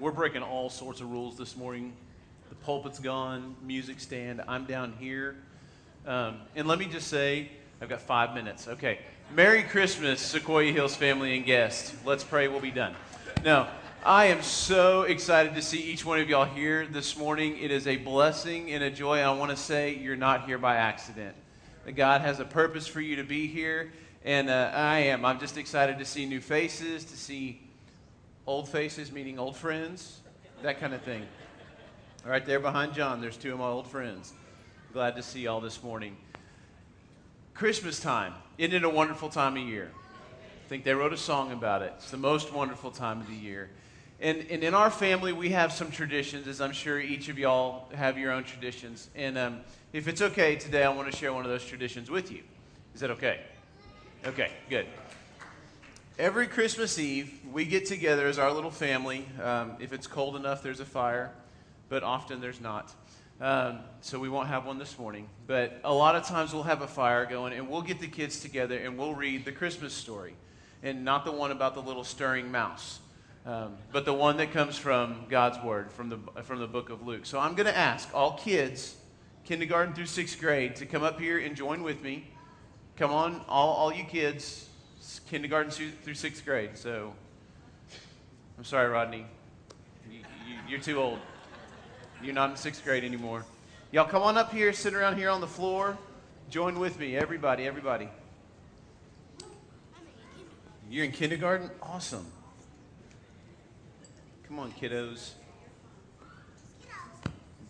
We're breaking all sorts of rules this morning. The pulpit's gone, music stand. I'm down here. Um, and let me just say, I've got five minutes. Okay. Merry Christmas, Sequoia Hills family and guests. Let's pray, we'll be done. Now, I am so excited to see each one of y'all here this morning. It is a blessing and a joy. I want to say you're not here by accident. God has a purpose for you to be here, and uh, I am. I'm just excited to see new faces, to see Old faces, meaning old friends, that kind of thing. Right there behind John, there's two of my old friends. Glad to see y'all this morning. Christmas time, isn't it a wonderful time of year? I think they wrote a song about it. It's the most wonderful time of the year. And, and in our family, we have some traditions, as I'm sure each of y'all have your own traditions. And um, if it's okay today, I want to share one of those traditions with you. Is that okay? Okay, good every Christmas Eve, we get together as our little family. Um, if it's cold enough, there's a fire, but often there's not. Um, so we won't have one this morning. But a lot of times we'll have a fire going, and we'll get the kids together and we'll read the Christmas story. And not the one about the little stirring mouse, um, but the one that comes from God's Word, from the, from the book of Luke. So I'm going to ask all kids, kindergarten through sixth grade, to come up here and join with me. Come on, all, all you kids, kindergarten through sixth grade. So I'm sorry, Rodney. You, are too old. You're not in sixth grade anymore. Y'all come on up here, sit around here on the floor. Join with me, everybody, everybody. You're in kindergarten? Awesome. Come on, kiddos.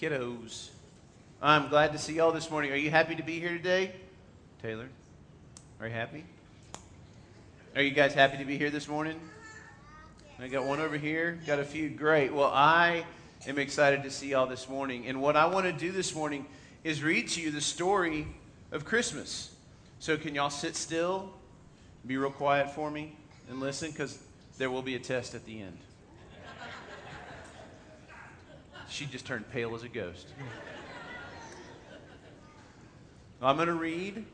Kiddos. I'm glad to see y'all this morning. Are you happy to be here today? Taylor, are you happy? Are you guys happy to be here this morning? I got one over here, got a few. Great. Well, I am excited to see y'all this morning. And what I want to do this morning is read to you the story of Christmas. So, can y'all sit still, be real quiet for me, and listen? Because there will be a test at the end. She just turned pale as a ghost. I'm going to read,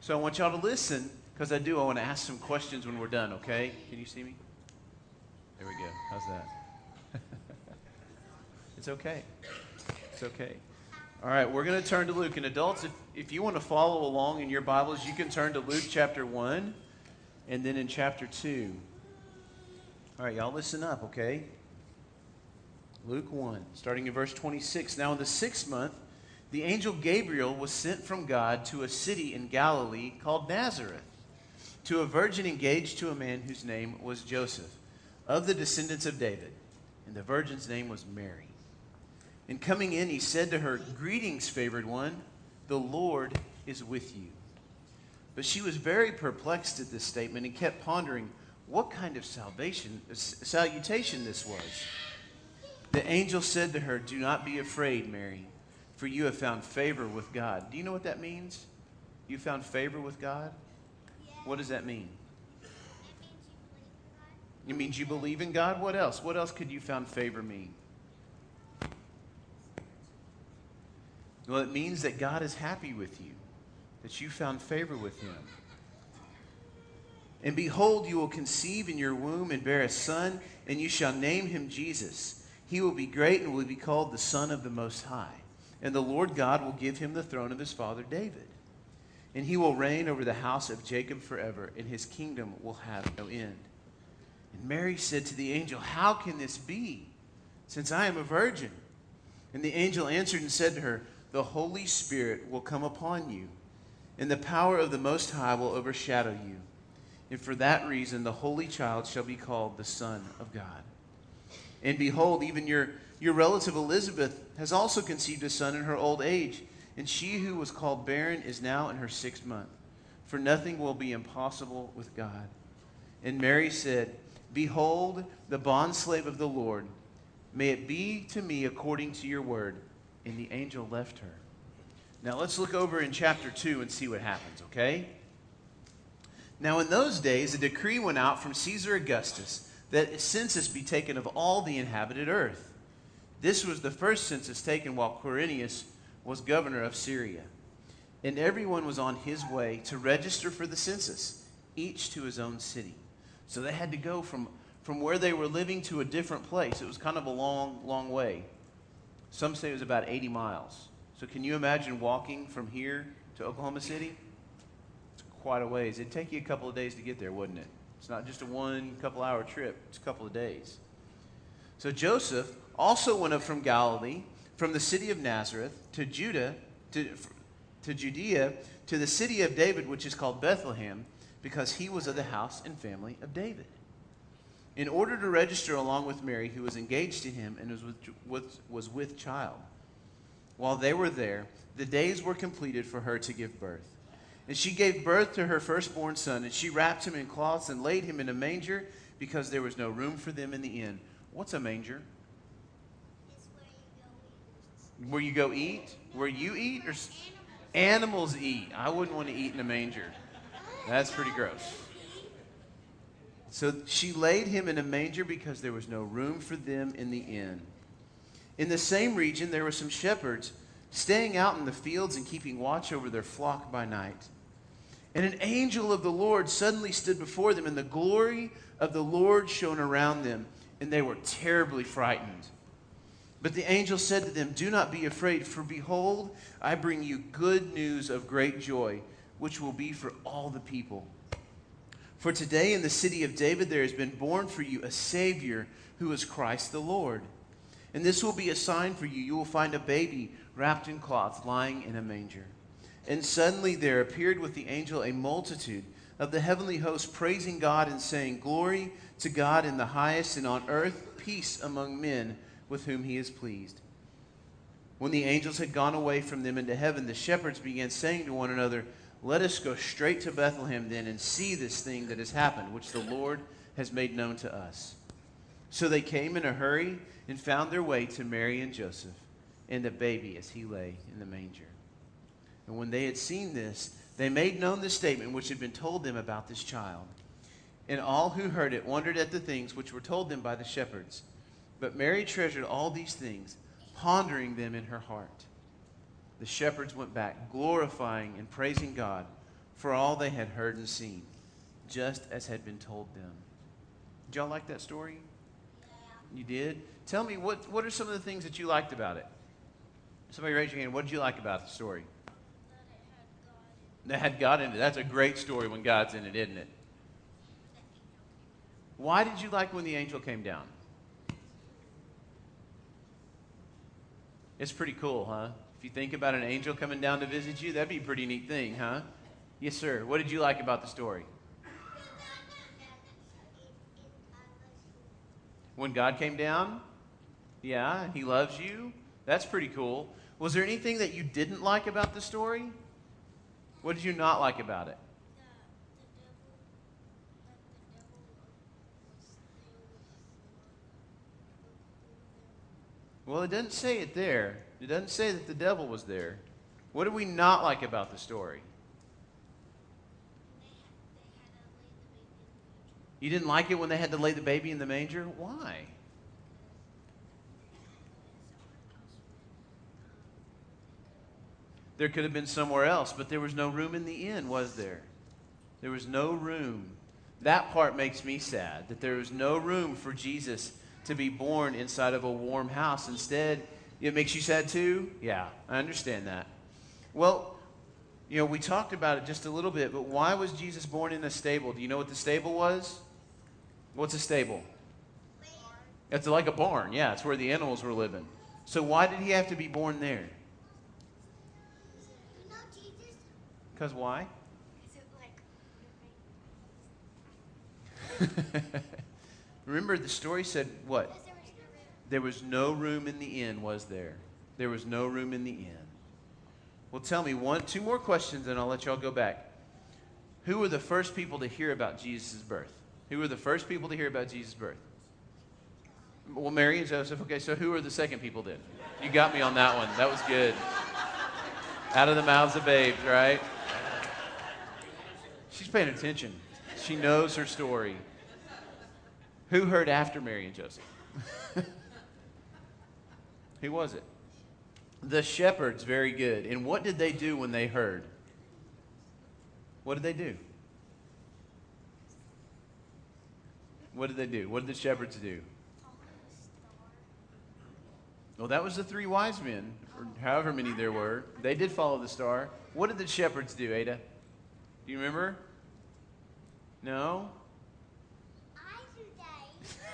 so I want y'all to listen because I do, I want to ask some questions when we're done, okay? Can you see me? There we go. How's that? it's okay. It's okay. All right, we're going to turn to Luke. And adults, if, if you want to follow along in your Bibles, you can turn to Luke chapter 1 and then in chapter 2. All right, y'all listen up, okay? Luke 1, starting in verse 26. Now, in the sixth month, the angel Gabriel was sent from God to a city in Galilee called Nazareth to a virgin engaged to a man whose name was Joseph, of the descendants of David. And the virgin's name was Mary. And coming in, he said to her, Greetings, favored one, the Lord is with you. But she was very perplexed at this statement and kept pondering what kind of salvation, salutation this was. The angel said to her, Do not be afraid, Mary, for you have found favor with God. Do you know what that means? You found favor with God? What does that mean? It means you believe in God. What else? What else could you found favor mean? Well, it means that God is happy with you, that you found favor with Him. And behold, you will conceive in your womb and bear a son, and you shall name him Jesus. He will be great and will be called the Son of the Most High. And the Lord God will give him the throne of his father David and he will reign over the house of Jacob forever, and his kingdom will have no end. And Mary said to the angel, How can this be, since I am a virgin? And the angel answered and said to her, The Holy Spirit will come upon you, and the power of the Most High will overshadow you. And for that reason, the Holy Child shall be called the Son of God. And behold, even your, your relative Elizabeth has also conceived a son in her old age and she who was called barren is now in her sixth month, for nothing will be impossible with God. And Mary said, Behold, the bondslave of the Lord, may it be to me according to your word. And the angel left her. Now let's look over in chapter 2 and see what happens, okay? Now, in those days, a decree went out from Caesar Augustus that a census be taken of all the inhabited earth. This was the first census taken while Quirinius was governor of Syria. And everyone was on his way to register for the census, each to his own city. So they had to go from, from where they were living to a different place. It was kind of a long, long way. Some say it was about 80 miles. So can you imagine walking from here to Oklahoma City? It's quite a ways. It'd take you a couple of days to get there, wouldn't it? It's not just a one couple hour trip, it's a couple of days. So Joseph also went up from Galilee, from the city of Nazareth to Judah, to, to Judea, to the city of David, which is called Bethlehem, because he was of the house and family of David. In order to register along with Mary, who was engaged to him and was with, was with child. While they were there, the days were completed for her to give birth. And she gave birth to her firstborn son, and she wrapped him in cloths and laid him in a manger because there was no room for them in the inn. What's a manger? Where you go eat? Where you eat? Or animals eat. I wouldn't want to eat in a manger. That's pretty gross. So she laid him in a manger because there was no room for them in the inn. In the same region, there were some shepherds staying out in the fields and keeping watch over their flock by night. And an angel of the Lord suddenly stood before them, and the glory of the Lord shone around them, and they were terribly frightened. But the angel said to them, Do not be afraid, for behold, I bring you good news of great joy, which will be for all the people. For today in the city of David there has been born for you a Savior who is Christ the Lord. And this will be a sign for you. You will find a baby wrapped in cloths lying in a manger. And suddenly there appeared with the angel a multitude of the heavenly host praising God and saying, Glory to God in the highest, and on earth peace among men with whom he is pleased. When the angels had gone away from them into heaven, the shepherds began saying to one another, Let us go straight to Bethlehem then and see this thing that has happened, which the Lord has made known to us. So they came in a hurry and found their way to Mary and Joseph and the baby as he lay in the manger. And when they had seen this, they made known the statement which had been told them about this child. And all who heard it wondered at the things which were told them by the shepherds. But Mary treasured all these things, pondering them in her heart. The shepherds went back, glorifying and praising God for all they had heard and seen, just as had been told them. Did y'all like that story? You did? Tell me, what, what are some of the things that you liked about it? Somebody raise your hand. What did you like about the story? That had God in it. That's a great story when God's in it, isn't it? Why did you like when the angel came down? It's pretty cool, huh? If you think about an angel coming down to visit you, that'd be a pretty neat thing, huh? Yes, sir. What did you like about the story? When God came down? Yeah, he loves you. That's pretty cool. Was there anything that you didn't like about the story? What did you not like about it? Well, it doesn't say it there. It doesn't say that the devil was there. What do we not like about the story? You didn't like it when they had to lay the baby in the manger? Why? There could have been somewhere else, but there was no room in the inn, was there? There was no room. That part makes me sad, that there was no room for Jesus to be born inside of a warm house. Instead, it makes you sad too? Yeah, I understand that. Well, you know, we talked about it just a little bit, but why was Jesus born in a stable? Do you know what the stable was? What's a stable? It's like a barn. Yeah, it's where the animals were living. So why did he have to be born there? Because why? Remember, the story said what? There was no room in the inn, was there? There was no room in the inn. Well, tell me one, two more questions, and I'll let y'all go back. Who were the first people to hear about Jesus' birth? Who were the first people to hear about Jesus' birth? Well, Mary and Joseph. Okay, so who were the second people then? You got me on that one. That was good. Out of the mouths of babes, right? She's paying attention. She knows her story. Who heard after Mary and Joseph? Who was it? The shepherds, very good. And what did they do when they heard? What did they do? What did they do? What did the shepherds do? Well, that was the three wise men, or however many there were. They did follow the star. What did the shepherds do, Ada? Do you remember? No?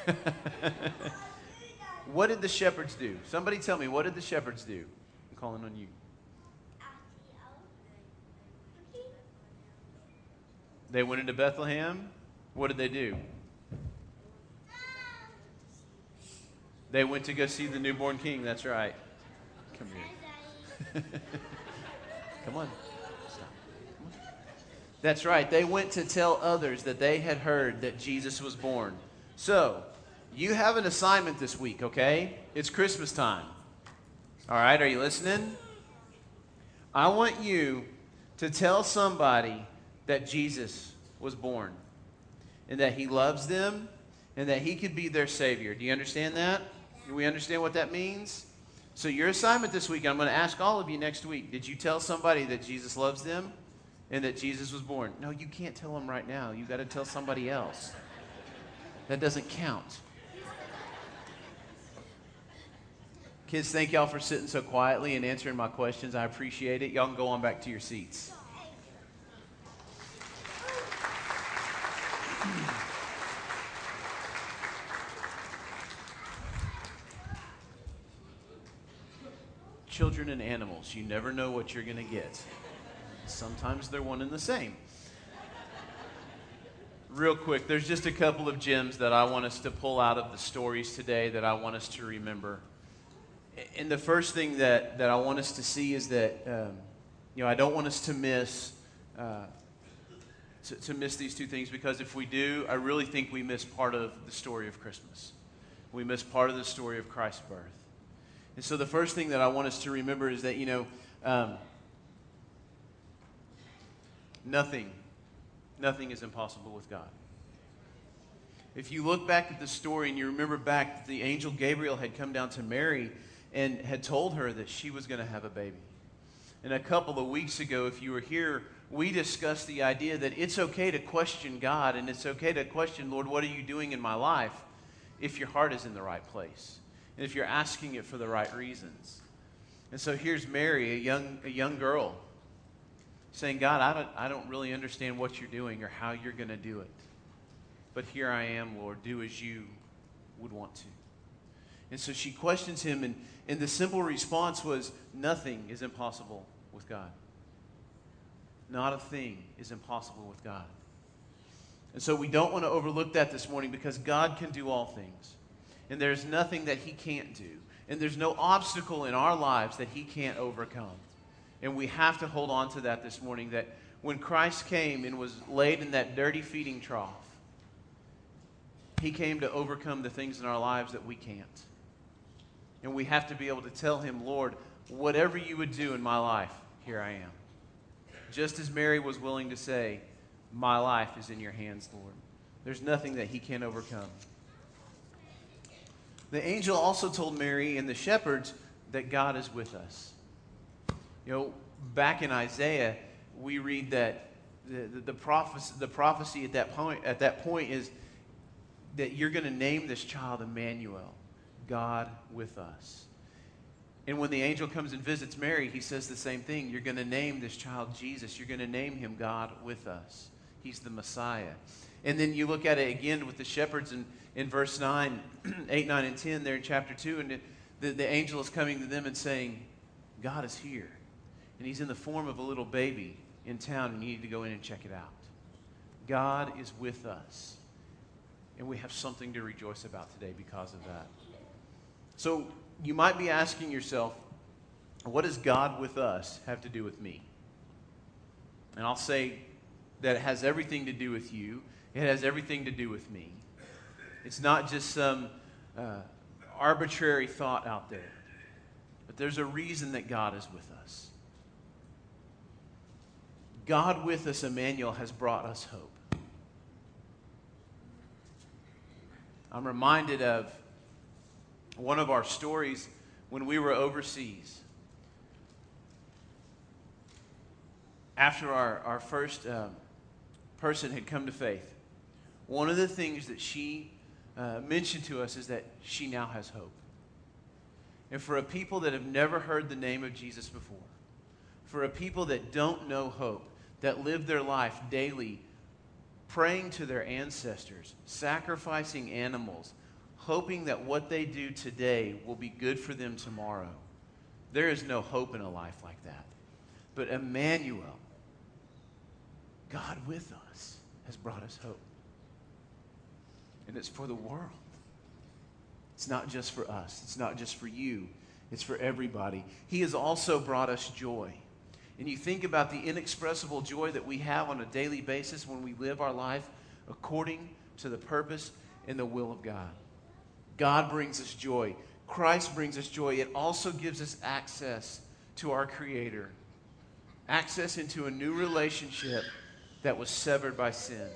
what did the shepherds do? Somebody tell me, what did the shepherds do? I'm calling on you. They went into Bethlehem. What did they do? They went to go see the newborn king. That's right. Come here. Come on. That's right. They went to tell others that they had heard that Jesus was born. So, you have an assignment this week, okay? It's Christmas time. All right, are you listening? I want you to tell somebody that Jesus was born and that he loves them and that he could be their Savior. Do you understand that? Do we understand what that means? So, your assignment this week, I'm going to ask all of you next week did you tell somebody that Jesus loves them and that Jesus was born? No, you can't tell them right now. You've got to tell somebody else. That doesn't count. Kids, thank y'all for sitting so quietly and answering my questions. I appreciate it. Y'all can go on back to your seats. Children and animals, you never know what you're going to get. Sometimes they're one and the same. Real quick, there's just a couple of gems that I want us to pull out of the stories today that I want us to remember. And the first thing that, that I want us to see is that, um, you know, I don't want us to miss. Uh, to, to miss these two things because if we do, I really think we miss part of the story of Christmas. We miss part of the story of Christ's birth. And so the first thing that I want us to remember is that, you know, um, nothing, nothing is impossible with God. If you look back at the story and you remember back, that the angel Gabriel had come down to Mary and had told her that she was going to have a baby. And a couple of weeks ago, if you were here, we discussed the idea that it's okay to question God and it's okay to question, Lord, what are you doing in my life if your heart is in the right place and if you're asking it for the right reasons. And so here's Mary, a young, a young girl, saying, God, I don't, I don't really understand what you're doing or how you're going to do it. But here I am, Lord. Do as you would want to. And so she questions him, and, and the simple response was, Nothing is impossible with God. Not a thing is impossible with God. And so we don't want to overlook that this morning because God can do all things. And there's nothing that He can't do. And there's no obstacle in our lives that He can't overcome. And we have to hold on to that this morning that when Christ came and was laid in that dirty feeding trough, He came to overcome the things in our lives that we can't. And we have to be able to tell Him, Lord, whatever you would do in my life, here I am. Just as Mary was willing to say, My life is in your hands, Lord. There's nothing that he can't overcome. The angel also told Mary and the shepherds that God is with us. You know, back in Isaiah, we read that the, the, the, prophecy, the prophecy at that, point, at that point is that you're going to name this child Emmanuel, God with us. And when the angel comes and visits Mary, he says the same thing. You're going to name this child Jesus. You're going to name him God with us. He's the Messiah. And then you look at it again with the shepherds in, in verse 9, 8, 9, and 10 there in chapter 2. And the, the angel is coming to them and saying, God is here. And he's in the form of a little baby in town, and you need to go in and check it out. God is with us. And we have something to rejoice about today because of that. So you might be asking yourself, what does God with us have to do with me? And I'll say that it has everything to do with you, it has everything to do with me. It's not just some uh, arbitrary thought out there, but there's a reason that God is with us. God with us, Emmanuel, has brought us hope. I'm reminded of one of our stories when we were overseas. After our, our first um, person had come to faith, one of the things that she uh, mentioned to us is that she now has hope. And for a people that have never heard the name of Jesus before, for a people that don't know hope, that live their life daily praying to their ancestors, sacrificing animals, hoping that what they do today will be good for them tomorrow. There is no hope in a life like that. But Emmanuel, God with us, has brought us hope. And it's for the world. It's not just for us, it's not just for you, it's for everybody. He has also brought us joy. And you think about the inexpressible joy that we have on a daily basis when we live our life according to the purpose and the will of God. God brings us joy. Christ brings us joy. It also gives us access to our Creator, access into a new relationship that was severed by sin.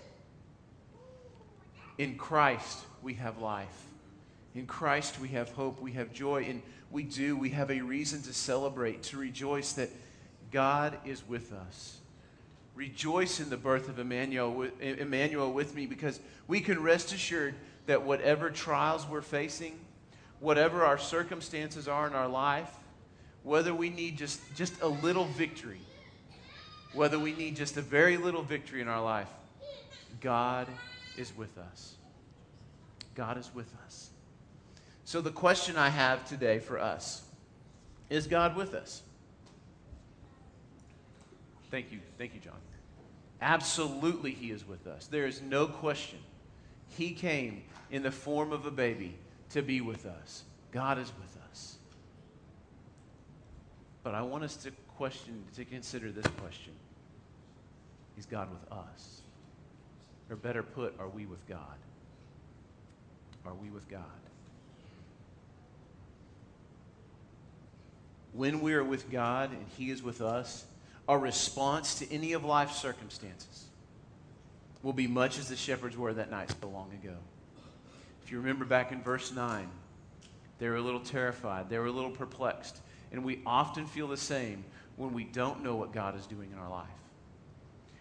In Christ, we have life. In Christ, we have hope, we have joy, and we do. We have a reason to celebrate, to rejoice that God is with us. Rejoice in the birth of Emmanuel, Emmanuel with me because we can rest assured that whatever trials we're facing, whatever our circumstances are in our life, whether we need just, just a little victory, whether we need just a very little victory in our life, God is with us. God is with us. So, the question I have today for us is God with us? Thank you. Thank you, John. Absolutely, He is with us. There is no question. He came in the form of a baby to be with us. God is with us. But I want us to question, to consider this question Is God with us? Or better put, are we with God? Are we with God? When we are with God and He is with us, our response to any of life's circumstances will be much as the shepherds were that night so long ago. If you remember back in verse 9, they were a little terrified, they were a little perplexed. And we often feel the same when we don't know what God is doing in our life.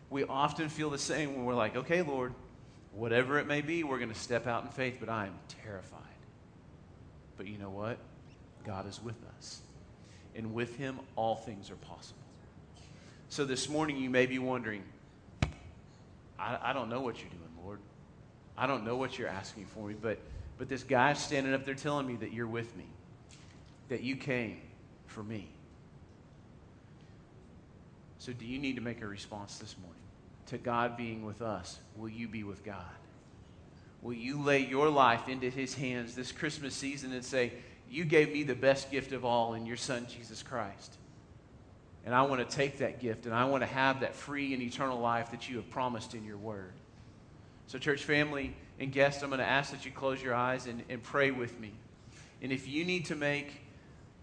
We often feel the same when we're like, okay, Lord, whatever it may be, we're going to step out in faith, but I am terrified. But you know what? God is with us. And with him, all things are possible. So this morning, you may be wondering, I, I don't know what you're doing, Lord. I don't know what you're asking for me, but, but this guy's standing up there telling me that you're with me, that you came for me. So, do you need to make a response this morning to God being with us? Will you be with God? Will you lay your life into His hands this Christmas season and say, You gave me the best gift of all in your Son, Jesus Christ? And I want to take that gift and I want to have that free and eternal life that you have promised in your word. So, church family and guests, I'm going to ask that you close your eyes and, and pray with me. And if you need to make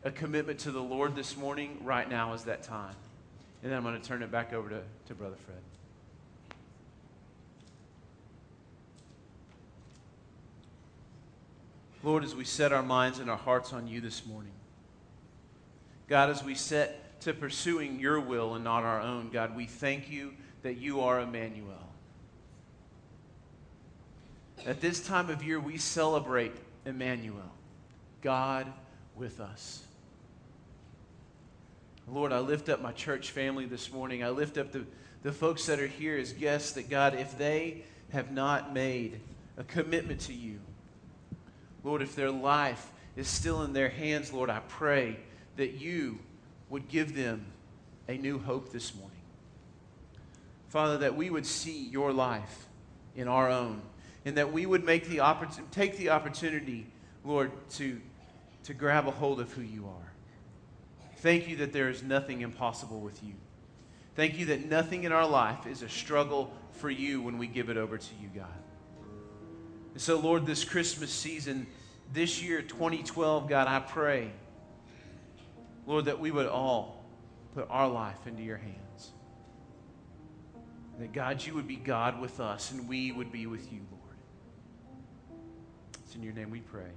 a commitment to the Lord this morning, right now is that time. And then I'm going to turn it back over to, to Brother Fred. Lord, as we set our minds and our hearts on you this morning, God, as we set to pursuing your will and not our own. God, we thank you that you are Emmanuel. At this time of year, we celebrate Emmanuel, God with us. Lord, I lift up my church family this morning. I lift up the, the folks that are here as guests that, God, if they have not made a commitment to you, Lord, if their life is still in their hands, Lord, I pray that you would give them a new hope this morning. Father, that we would see your life in our own, and that we would make the oppor- take the opportunity, Lord, to, to grab a hold of who you are. Thank you that there is nothing impossible with you. Thank you that nothing in our life is a struggle for you when we give it over to you, God. And so, Lord, this Christmas season, this year, 2012, God, I pray Lord, that we would all put our life into your hands. That God, you would be God with us and we would be with you, Lord. It's in your name we pray.